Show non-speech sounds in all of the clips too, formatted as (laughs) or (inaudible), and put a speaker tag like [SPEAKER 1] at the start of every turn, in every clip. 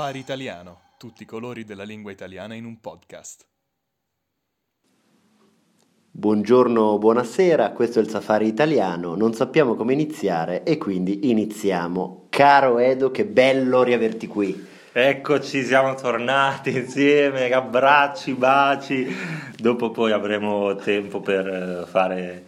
[SPEAKER 1] Safari Italiano, tutti i colori della lingua italiana in un podcast.
[SPEAKER 2] Buongiorno, buonasera, questo è il Safari Italiano, non sappiamo come iniziare e quindi iniziamo. Caro Edo, che bello riaverti qui.
[SPEAKER 3] Eccoci, siamo tornati insieme, abbracci, baci. Dopo poi avremo tempo per eh, fare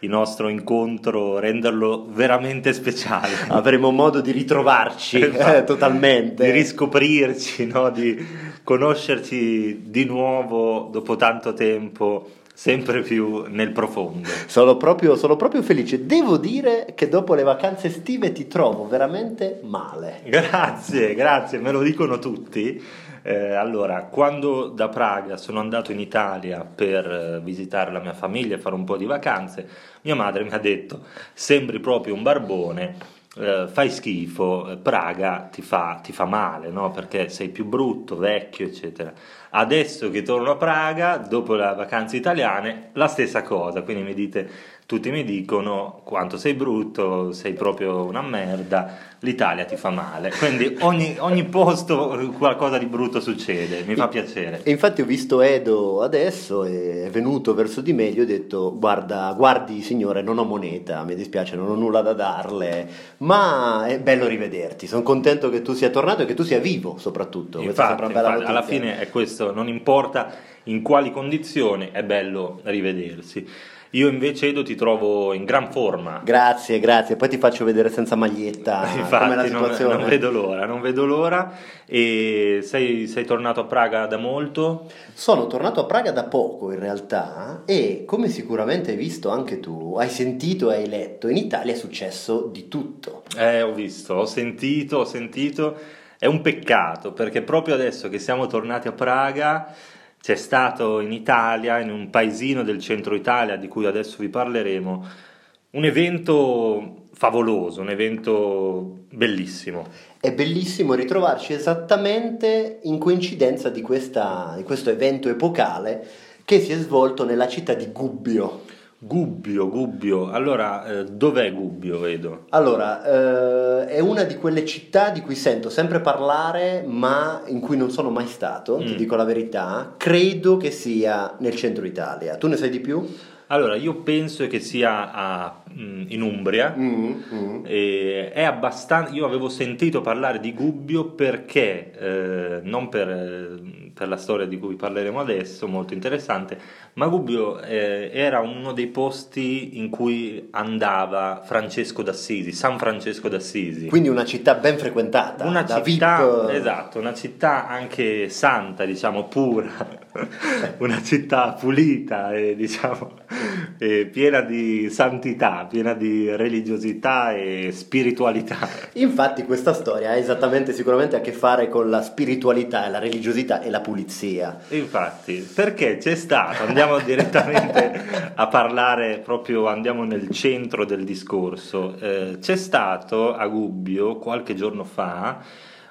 [SPEAKER 3] il nostro incontro, renderlo veramente speciale. (laughs)
[SPEAKER 2] Avremo modo di ritrovarci (laughs)
[SPEAKER 3] Esatto.
[SPEAKER 2] eh, totalmente.
[SPEAKER 3] Di riscoprirci, no? di conoscerci di nuovo dopo tanto tempo, sempre più nel profondo.
[SPEAKER 2] Sono proprio, sono proprio felice. Devo dire che dopo le vacanze estive ti trovo veramente male.
[SPEAKER 3] Grazie, grazie, me lo dicono tutti. Eh, allora, quando da Praga sono andato in Italia per eh, visitare la mia famiglia e fare un po' di vacanze, mia madre mi ha detto: Sembri proprio un barbone, eh, fai schifo, Praga ti fa, ti fa male, no? Perché sei più brutto, vecchio, eccetera. Adesso che torno a Praga, dopo le vacanze italiane, la stessa cosa. Quindi mi dite, tutti mi dicono quanto sei brutto, sei proprio una merda, l'Italia ti fa male. Quindi ogni, ogni posto qualcosa di brutto succede, mi fa piacere.
[SPEAKER 2] E infatti ho visto Edo adesso, è venuto verso di me, gli ho detto guarda, guardi signore, non ho moneta, mi dispiace, non ho nulla da darle, ma è bello rivederti, sono contento che tu sia tornato e che tu sia vivo soprattutto.
[SPEAKER 3] Infatti, infatti, alla fine è questo, non importa in quali condizioni, è bello rivedersi. Io invece Edo ti trovo in gran forma.
[SPEAKER 2] Grazie, grazie, poi ti faccio vedere senza maglietta (laughs) com'è la
[SPEAKER 3] Infatti, non,
[SPEAKER 2] situazione.
[SPEAKER 3] non vedo l'ora, non vedo l'ora. E sei, sei tornato a Praga da molto?
[SPEAKER 2] Sono tornato a Praga da poco in realtà e come sicuramente hai visto anche tu, hai sentito e hai letto, in Italia è successo di tutto.
[SPEAKER 3] Eh, ho visto, ho sentito, ho sentito. È un peccato perché proprio adesso che siamo tornati a Praga c'è stato in Italia, in un paesino del centro Italia di cui adesso vi parleremo, un evento favoloso, un evento bellissimo.
[SPEAKER 2] È bellissimo ritrovarci esattamente in coincidenza di, questa- di questo evento epocale che si è svolto nella città di Gubbio.
[SPEAKER 3] Gubbio, Gubbio. Allora, eh, dov'è Gubbio, Edo?
[SPEAKER 2] Allora, eh, è una di quelle città di cui sento sempre parlare, ma in cui non sono mai stato, ti
[SPEAKER 3] Mm.
[SPEAKER 2] dico la verità. Credo che sia nel centro Italia. Tu ne sai di più?
[SPEAKER 3] Allora, io penso che sia a- in Umbria.
[SPEAKER 2] Mm, mm.
[SPEAKER 3] È abbastanza. Io avevo sentito parlare di Gubbio perché, eh, non per, eh, per la storia di cui parleremo adesso, molto interessante, ma Gubbio eh, era uno dei posti in cui andava Francesco d'Assisi, San Francesco d'Assisi.
[SPEAKER 2] Quindi una città ben frequentata.
[SPEAKER 3] Una città,
[SPEAKER 2] VIP,
[SPEAKER 3] esatto, una città anche santa, diciamo pura, (laughs) una città pulita e diciamo e piena di santità, piena di religiosità e spiritualità.
[SPEAKER 2] Infatti questa storia ha esattamente sicuramente a che fare con la spiritualità la religiosità e la pulizia.
[SPEAKER 3] Infatti, perché c'è stato, andiamo (laughs) direttamente a parlare proprio, andiamo nel centro del discorso, Eh, c'è stato a Gubbio qualche giorno fa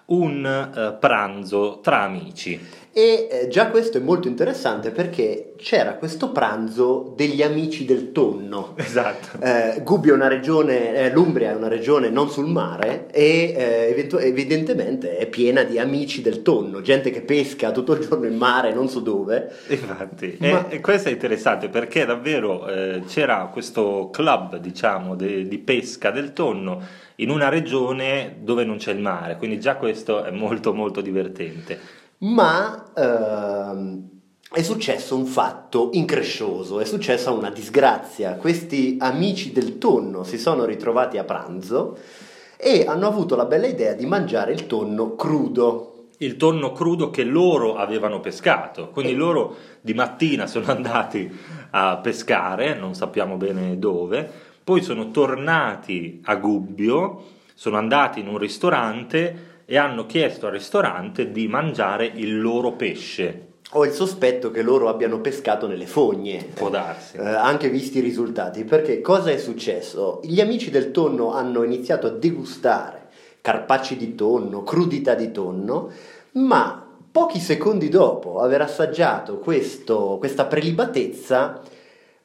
[SPEAKER 3] un eh, pranzo tra amici.
[SPEAKER 2] E eh, già questo è molto interessante perché c'era questo pranzo degli amici del tonno.
[SPEAKER 3] Esatto.
[SPEAKER 2] Eh, Gubbio è una regione, eh, l'Umbria è una regione non sul mare e eh, eventu- evidentemente è piena di amici del tonno, gente che pesca tutto il giorno in mare, non so dove.
[SPEAKER 3] Infatti,
[SPEAKER 2] Ma-
[SPEAKER 3] e, e questo è interessante perché davvero eh, c'era questo club, diciamo, de- di pesca del tonno in una regione dove non c'è il mare, quindi già questo è molto molto divertente.
[SPEAKER 2] Ma ehm, è successo un fatto increscioso, è successa una disgrazia. Questi amici del tonno si sono ritrovati a pranzo e hanno avuto la bella idea di mangiare il tonno crudo.
[SPEAKER 3] Il tonno crudo che loro avevano pescato, quindi loro di mattina sono andati a pescare, non sappiamo bene dove, poi sono tornati a Gubbio, sono andati in un ristorante e hanno chiesto al ristorante di mangiare il loro pesce.
[SPEAKER 2] Ho il sospetto che loro abbiano pescato nelle fogne.
[SPEAKER 3] Può darsi.
[SPEAKER 2] Eh, anche visti i risultati, perché cosa è successo? Gli amici del tonno hanno iniziato a degustare carpacci di tonno, crudità di tonno, ma pochi secondi dopo aver assaggiato questo- questa prelibatezza,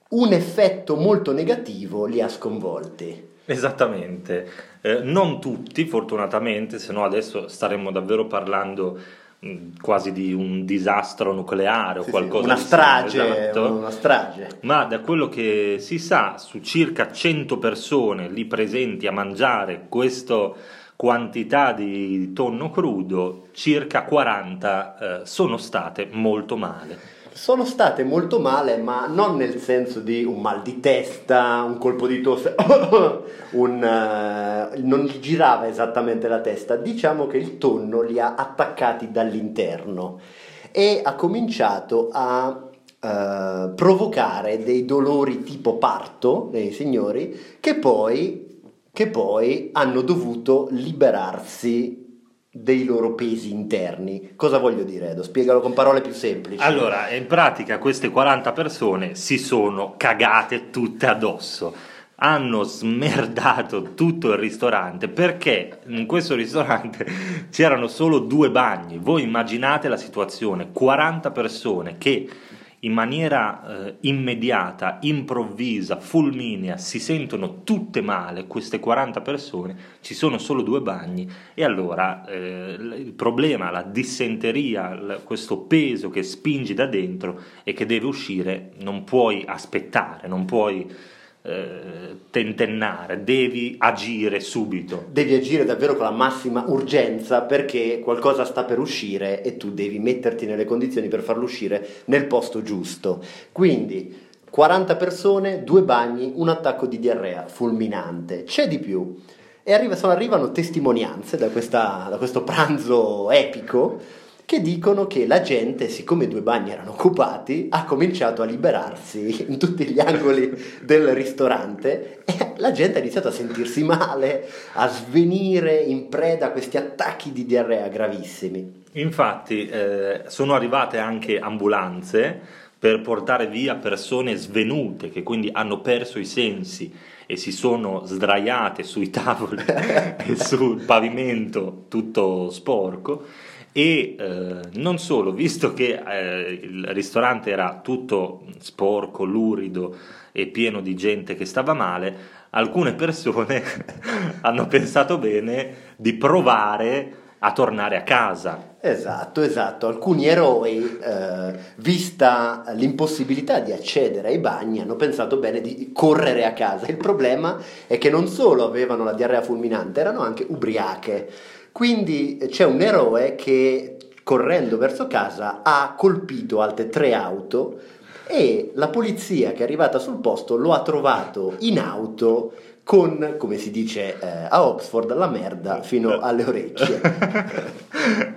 [SPEAKER 2] un effetto molto negativo li ha sconvolti.
[SPEAKER 3] Esattamente, eh, non tutti fortunatamente, se no adesso staremmo davvero parlando mh, quasi di un disastro nucleare o
[SPEAKER 2] Sì, sì,
[SPEAKER 3] qualcosa
[SPEAKER 2] una
[SPEAKER 3] di
[SPEAKER 2] strage,
[SPEAKER 3] simile, esatto.
[SPEAKER 2] una strage.
[SPEAKER 3] Ma da quello che si sa, su circa 100 persone lì presenti a mangiare questa quantità di tonno crudo, circa 40 eh, sono state molto male.
[SPEAKER 2] Sono state molto male, ma non nel senso di un mal di testa, un colpo di tosse, (laughs) un, eh, non gli girava esattamente la testa. Diciamo che il tonno li ha attaccati dall'interno e ha cominciato a eh, provocare dei dolori tipo parto nei signori che poi, che poi hanno dovuto liberarsi dei loro pesi interni. Cosa voglio dire, Edo? Spiegalo con parole più semplici.
[SPEAKER 3] Allora, in pratica queste 40 persone si sono cagate tutte addosso. Hanno smerdato tutto il ristorante perché in questo ristorante c'erano solo due bagni. Voi immaginate la situazione: 40 persone che in maniera eh, immediata, improvvisa, fulminea, si sentono tutte male, queste 40 persone, ci sono solo due bagni e allora eh, il problema, la dissenteria, l- questo peso che spingi da dentro e che deve uscire, non puoi aspettare, non puoi eh, tentennare, devi agire subito.
[SPEAKER 2] Devi agire davvero con la massima urgenza perché qualcosa sta per uscire e tu devi metterti nelle condizioni per farlo uscire nel posto giusto. Quindi 40 persone, due bagni, un attacco di diarrea fulminante. C'è di più. E arriva- sono- arrivano testimonianze da, questa- da questo pranzo epico che dicono che la gente, siccome i due bagni erano occupati, ha cominciato a liberarsi in tutti gli angoli del ristorante e la gente ha iniziato a sentirsi male, a svenire in preda a questi attacchi di diarrea gravissimi.
[SPEAKER 3] Infatti eh, sono arrivate anche ambulanze per portare via persone svenute che quindi hanno perso i sensi e si sono sdraiate sui tavoli (laughs) e sul pavimento tutto sporco e eh, non solo, visto che eh, il ristorante era tutto sporco, lurido e pieno di gente che stava male, alcune persone (laughs) hanno pensato bene di provare a tornare a casa.
[SPEAKER 2] Esatto, esatto. Alcuni eroi, eh, vista l'impossibilità di accedere ai bagni, hanno pensato bene di correre a casa. Il problema è che non solo avevano la diarrea fulminante, erano anche ubriache. Quindi c'è un eroe che, correndo verso casa, ha colpito altre tre auto e la polizia che è arrivata sul posto lo ha trovato in auto con, come si dice eh, a Oxford, la merda fino alle orecchie.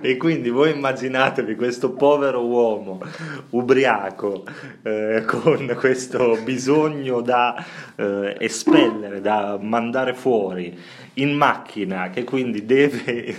[SPEAKER 2] (laughs)
[SPEAKER 3] e quindi voi immaginatevi questo povero uomo ubriaco eh, con questo bisogno da eh, espellere, da mandare fuori in macchina che quindi deve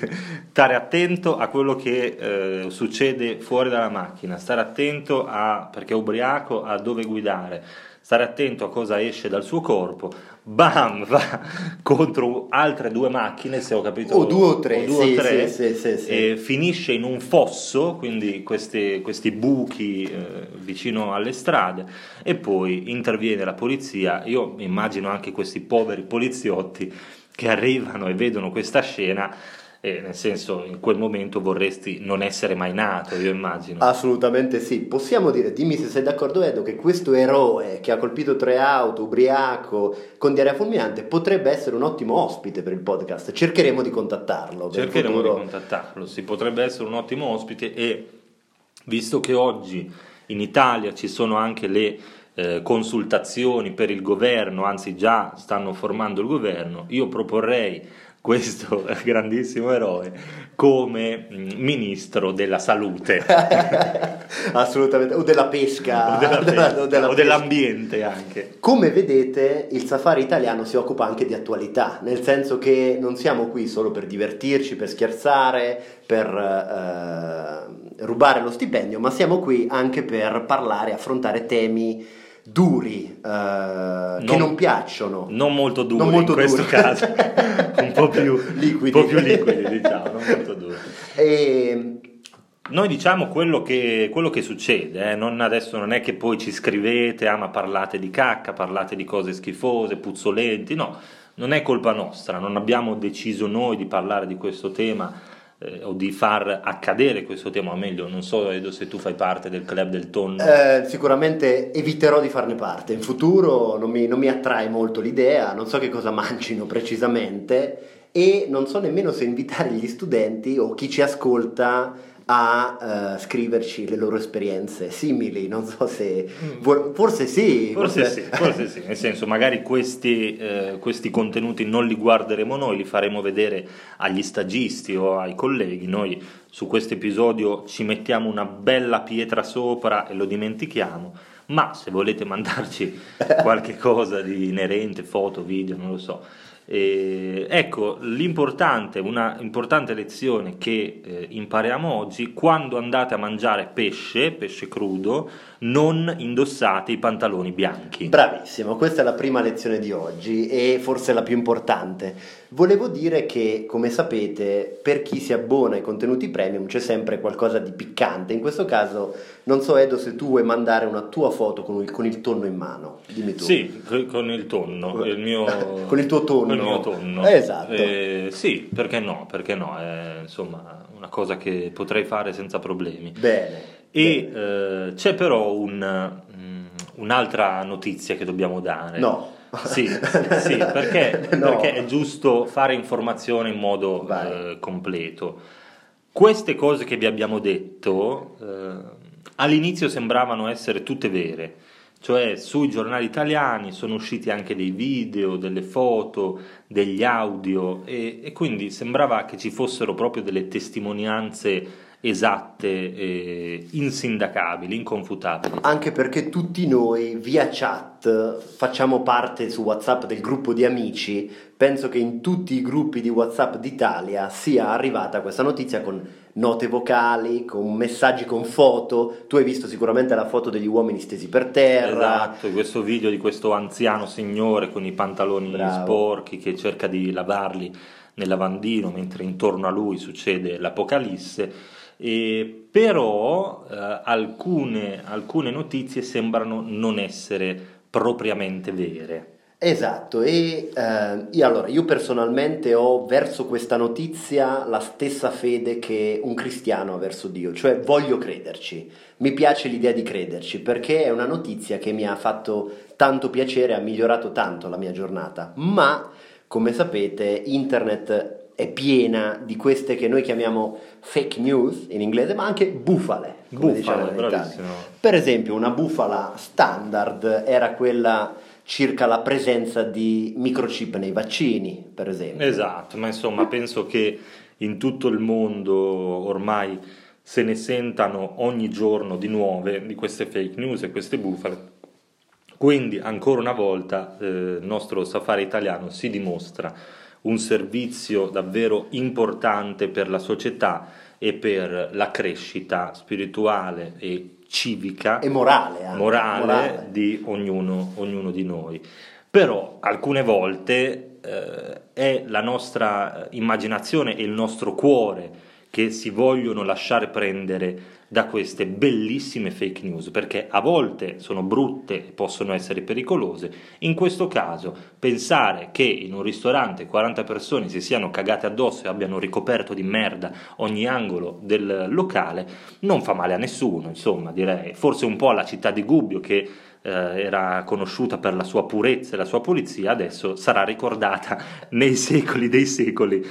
[SPEAKER 3] stare attento a quello che eh, succede fuori dalla macchina, stare attento a, perché è ubriaco, a dove guidare, stare attento a cosa esce dal suo corpo, bam, (laughs) va contro altre due macchine, se ho capito.
[SPEAKER 2] O due o tre,
[SPEAKER 3] o due
[SPEAKER 2] sì,
[SPEAKER 3] o tre,
[SPEAKER 2] sì, sì, sì, sì.
[SPEAKER 3] finisce in un fosso, quindi questi, questi buchi eh, vicino alle strade, e poi interviene la polizia. Io immagino anche questi poveri poliziotti che arrivano e vedono questa scena. E nel senso, in quel momento vorresti non essere mai nato, io immagino.
[SPEAKER 2] Assolutamente sì. Possiamo dire, dimmi se sei d'accordo Edo, che questo eroe che ha colpito tre auto, ubriaco, con diarrea fulminante, potrebbe essere un ottimo ospite per il podcast. Cercheremo di contattarlo.
[SPEAKER 3] Cercheremo di contattarlo, si potrebbe essere un ottimo ospite e visto che oggi in Italia ci sono anche le eh, consultazioni per il governo, anzi già stanno formando il governo, io proporrei questo (laughs) grandissimo eroe come mm, ministro della salute (laughs)
[SPEAKER 2] Assolutamente. O della pesca.
[SPEAKER 3] o, della (laughs)
[SPEAKER 2] o della-
[SPEAKER 3] pesca,
[SPEAKER 2] o della
[SPEAKER 3] o
[SPEAKER 2] pesca.
[SPEAKER 3] dell'ambiente anche.
[SPEAKER 2] Come vedete, il safari italiano si occupa anche di attualità, nel senso che non siamo qui solo per divertirci, per scherzare, per eh, rubare lo stipendio, ma siamo qui anche per parlare, affrontare temi duri, eh, che non piacciono.
[SPEAKER 3] Non molto duri
[SPEAKER 2] Non molto
[SPEAKER 3] in questo
[SPEAKER 2] duri.
[SPEAKER 3] caso, (laughs) un po' più
[SPEAKER 2] Liquidi.
[SPEAKER 3] Un po' più liquidi, diciamo, non molto duri.
[SPEAKER 2] E
[SPEAKER 3] Noi diciamo quello che, quello che succede, eh, non adesso non è che poi ci scrivete, ah ma parlate di cacca, parlate di cose schifose, puzzolenti, no. non è colpa nostra, non abbiamo deciso noi di parlare di questo tema eh, o di far accadere questo tema, o meglio, non so Edo se tu fai parte del club del tonno.
[SPEAKER 2] Eh, sicuramente eviterò di farne parte, in futuro non mi, non mi attrae molto l'idea, non so che cosa (laughs) mangino precisamente e non so nemmeno se invitare gli studenti o chi ci ascolta a uh, scriverci le loro esperienze simili, non so se... Mm. forse sì.
[SPEAKER 3] Forse, forse... Sì, forse sì, nel senso magari questi, eh, questi, contenuti non li guarderemo noi, li faremo vedere agli stagisti o ai colleghi, noi su questo episodio ci mettiamo una bella pietra sopra e lo dimentichiamo, ma se volete mandarci (laughs) qualche cosa di inerente, foto, video, non lo so eh, ecco, l'importante, una importante lezione che eh, impariamo oggi, quando andate a mangiare pesce, pesce crudo, non indossate i pantaloni bianchi.
[SPEAKER 2] Bravissimo, questa è la prima lezione di oggi e forse la più importante. Volevo dire che, come sapete, per chi si abbona ai contenuti premium c'è sempre qualcosa di piccante. In questo caso, non so Edo se tu vuoi mandare una tua foto con il, con il tonno in mano. Dimmi tu.
[SPEAKER 3] Sì, con il tonno, il mio... (laughs)
[SPEAKER 2] con il tuo tonno.
[SPEAKER 3] Il mio tonno.
[SPEAKER 2] esatto.
[SPEAKER 3] Eh, sì, perché no? Perché no? È insomma una cosa che potrei fare senza problemi.
[SPEAKER 2] Bene.
[SPEAKER 3] E bene. Eh, c'è però un, um, un'altra notizia che dobbiamo dare.
[SPEAKER 2] No.
[SPEAKER 3] Sì, (laughs) sì perché, no. perché, è giusto fare informazione in modo eh, completo. Queste cose che vi abbiamo detto eh, all'inizio sembravano essere tutte vere, cioè sui giornali italiani sono usciti anche dei video, delle foto, degli audio e, e quindi sembrava che ci fossero proprio delle testimonianze esatte, eh, insindacabili, inconfutabili.
[SPEAKER 2] Anche perché tutti noi via chat facciamo parte su WhatsApp del gruppo di amici, penso che in tutti i gruppi di WhatsApp d'Italia sia arrivata questa notizia con note vocali, con messaggi con foto. Tu hai visto sicuramente la foto degli uomini stesi per terra.
[SPEAKER 3] Esatto, questo video di questo anziano signore con i pantaloni Bravo. sporchi che cerca di lavarli nel lavandino mentre intorno a lui succede l'apocalisse e però eh, alcune, alcune notizie sembrano non essere propriamente vere.
[SPEAKER 2] Esatto, e eh, io, allora, io personalmente ho verso questa notizia la stessa fede che un cristiano ha verso Dio, cioè voglio crederci, mi piace l'idea di crederci perché è una notizia che mi ha fatto tanto piacere, ha migliorato tanto la mia giornata, ma come sapete internet è piena di queste che noi chiamiamo fake news in inglese, ma anche bufale, come
[SPEAKER 3] bufala,
[SPEAKER 2] diciamo. Per esempio, una bufala standard era quella circa la presenza di microchip nei vaccini, per esempio.
[SPEAKER 3] Esatto, ma insomma penso che in tutto il mondo ormai se ne sentano ogni giorno di nuove di queste fake news e queste bufale. Quindi ancora una volta eh, il nostro safari italiano si dimostra un servizio davvero importante per la società e per la crescita spirituale e civica
[SPEAKER 2] e morale,
[SPEAKER 3] anche, morale, morale. di ognuno, ognuno, di noi. Però alcune volte eh, è la nostra immaginazione e il nostro cuore che si vogliono lasciare prendere da queste bellissime fake news, perché a volte sono brutte e possono essere pericolose. In questo caso, pensare che in un ristorante 40 persone si siano cagate addosso e abbiano ricoperto di merda ogni angolo del locale non fa male a nessuno, insomma, direi. Forse un po' alla città di Gubbio che eh, era conosciuta per la sua purezza e la sua pulizia, adesso sarà ricordata (laughs) nei secoli dei secoli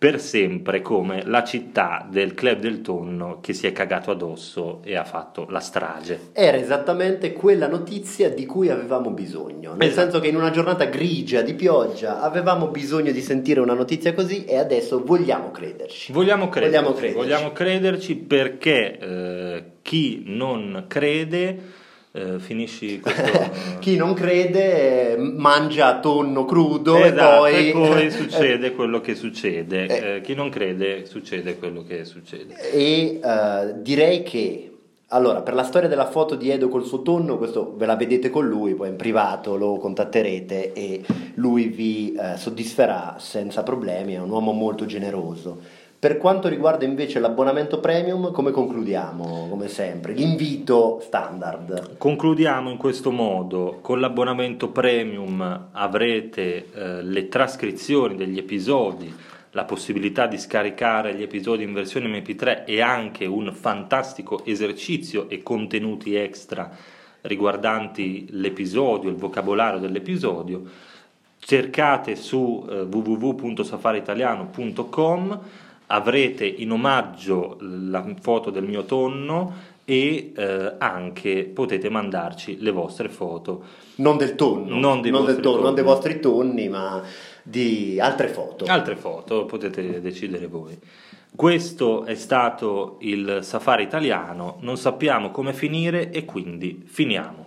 [SPEAKER 3] per sempre come la città del club del tonno che si è cagato addosso e ha fatto la strage.
[SPEAKER 2] Era esattamente quella notizia di cui avevamo bisogno, nel esatto. senso che in una giornata grigia di pioggia avevamo bisogno di sentire una notizia così e adesso vogliamo crederci.
[SPEAKER 3] Vogliamo crederci, vogliamo crederci, vogliamo crederci perché eh, chi non crede eh, finisci (laughs) questo...
[SPEAKER 2] Chi non crede mangia tonno crudo
[SPEAKER 3] esatto,
[SPEAKER 2] e
[SPEAKER 3] poi... e poi (laughs) succede quello che succede. Eh, eh, chi non crede succede quello che succede.
[SPEAKER 2] E uh, direi che allora, per la storia della foto di Edo col suo tonno, questo ve la vedete con lui, poi in privato lo contatterete e lui vi eh, soddisferà senza problemi, è un uomo molto generoso. Per quanto riguarda invece l'abbonamento premium, come concludiamo, come sempre? L'invito standard.
[SPEAKER 3] Concludiamo in questo modo, con l'abbonamento premium avrete eh, le trascrizioni degli episodi, la possibilità di scaricare gli episodi in versione MP3 e anche un fantastico esercizio e contenuti extra riguardanti l'episodio, il vocabolario dell'episodio. Cercate su eh, www.safariitaliano.com avrete in omaggio la foto del mio tonno e eh, anche potete mandarci le vostre foto.
[SPEAKER 2] Non del tonno,
[SPEAKER 3] non,
[SPEAKER 2] non, del tonno, non dei vostri tonni, ma di altre foto.
[SPEAKER 3] Altre foto, potete decidere voi. Questo è stato il safari italiano, non sappiamo come finire e quindi finiamo.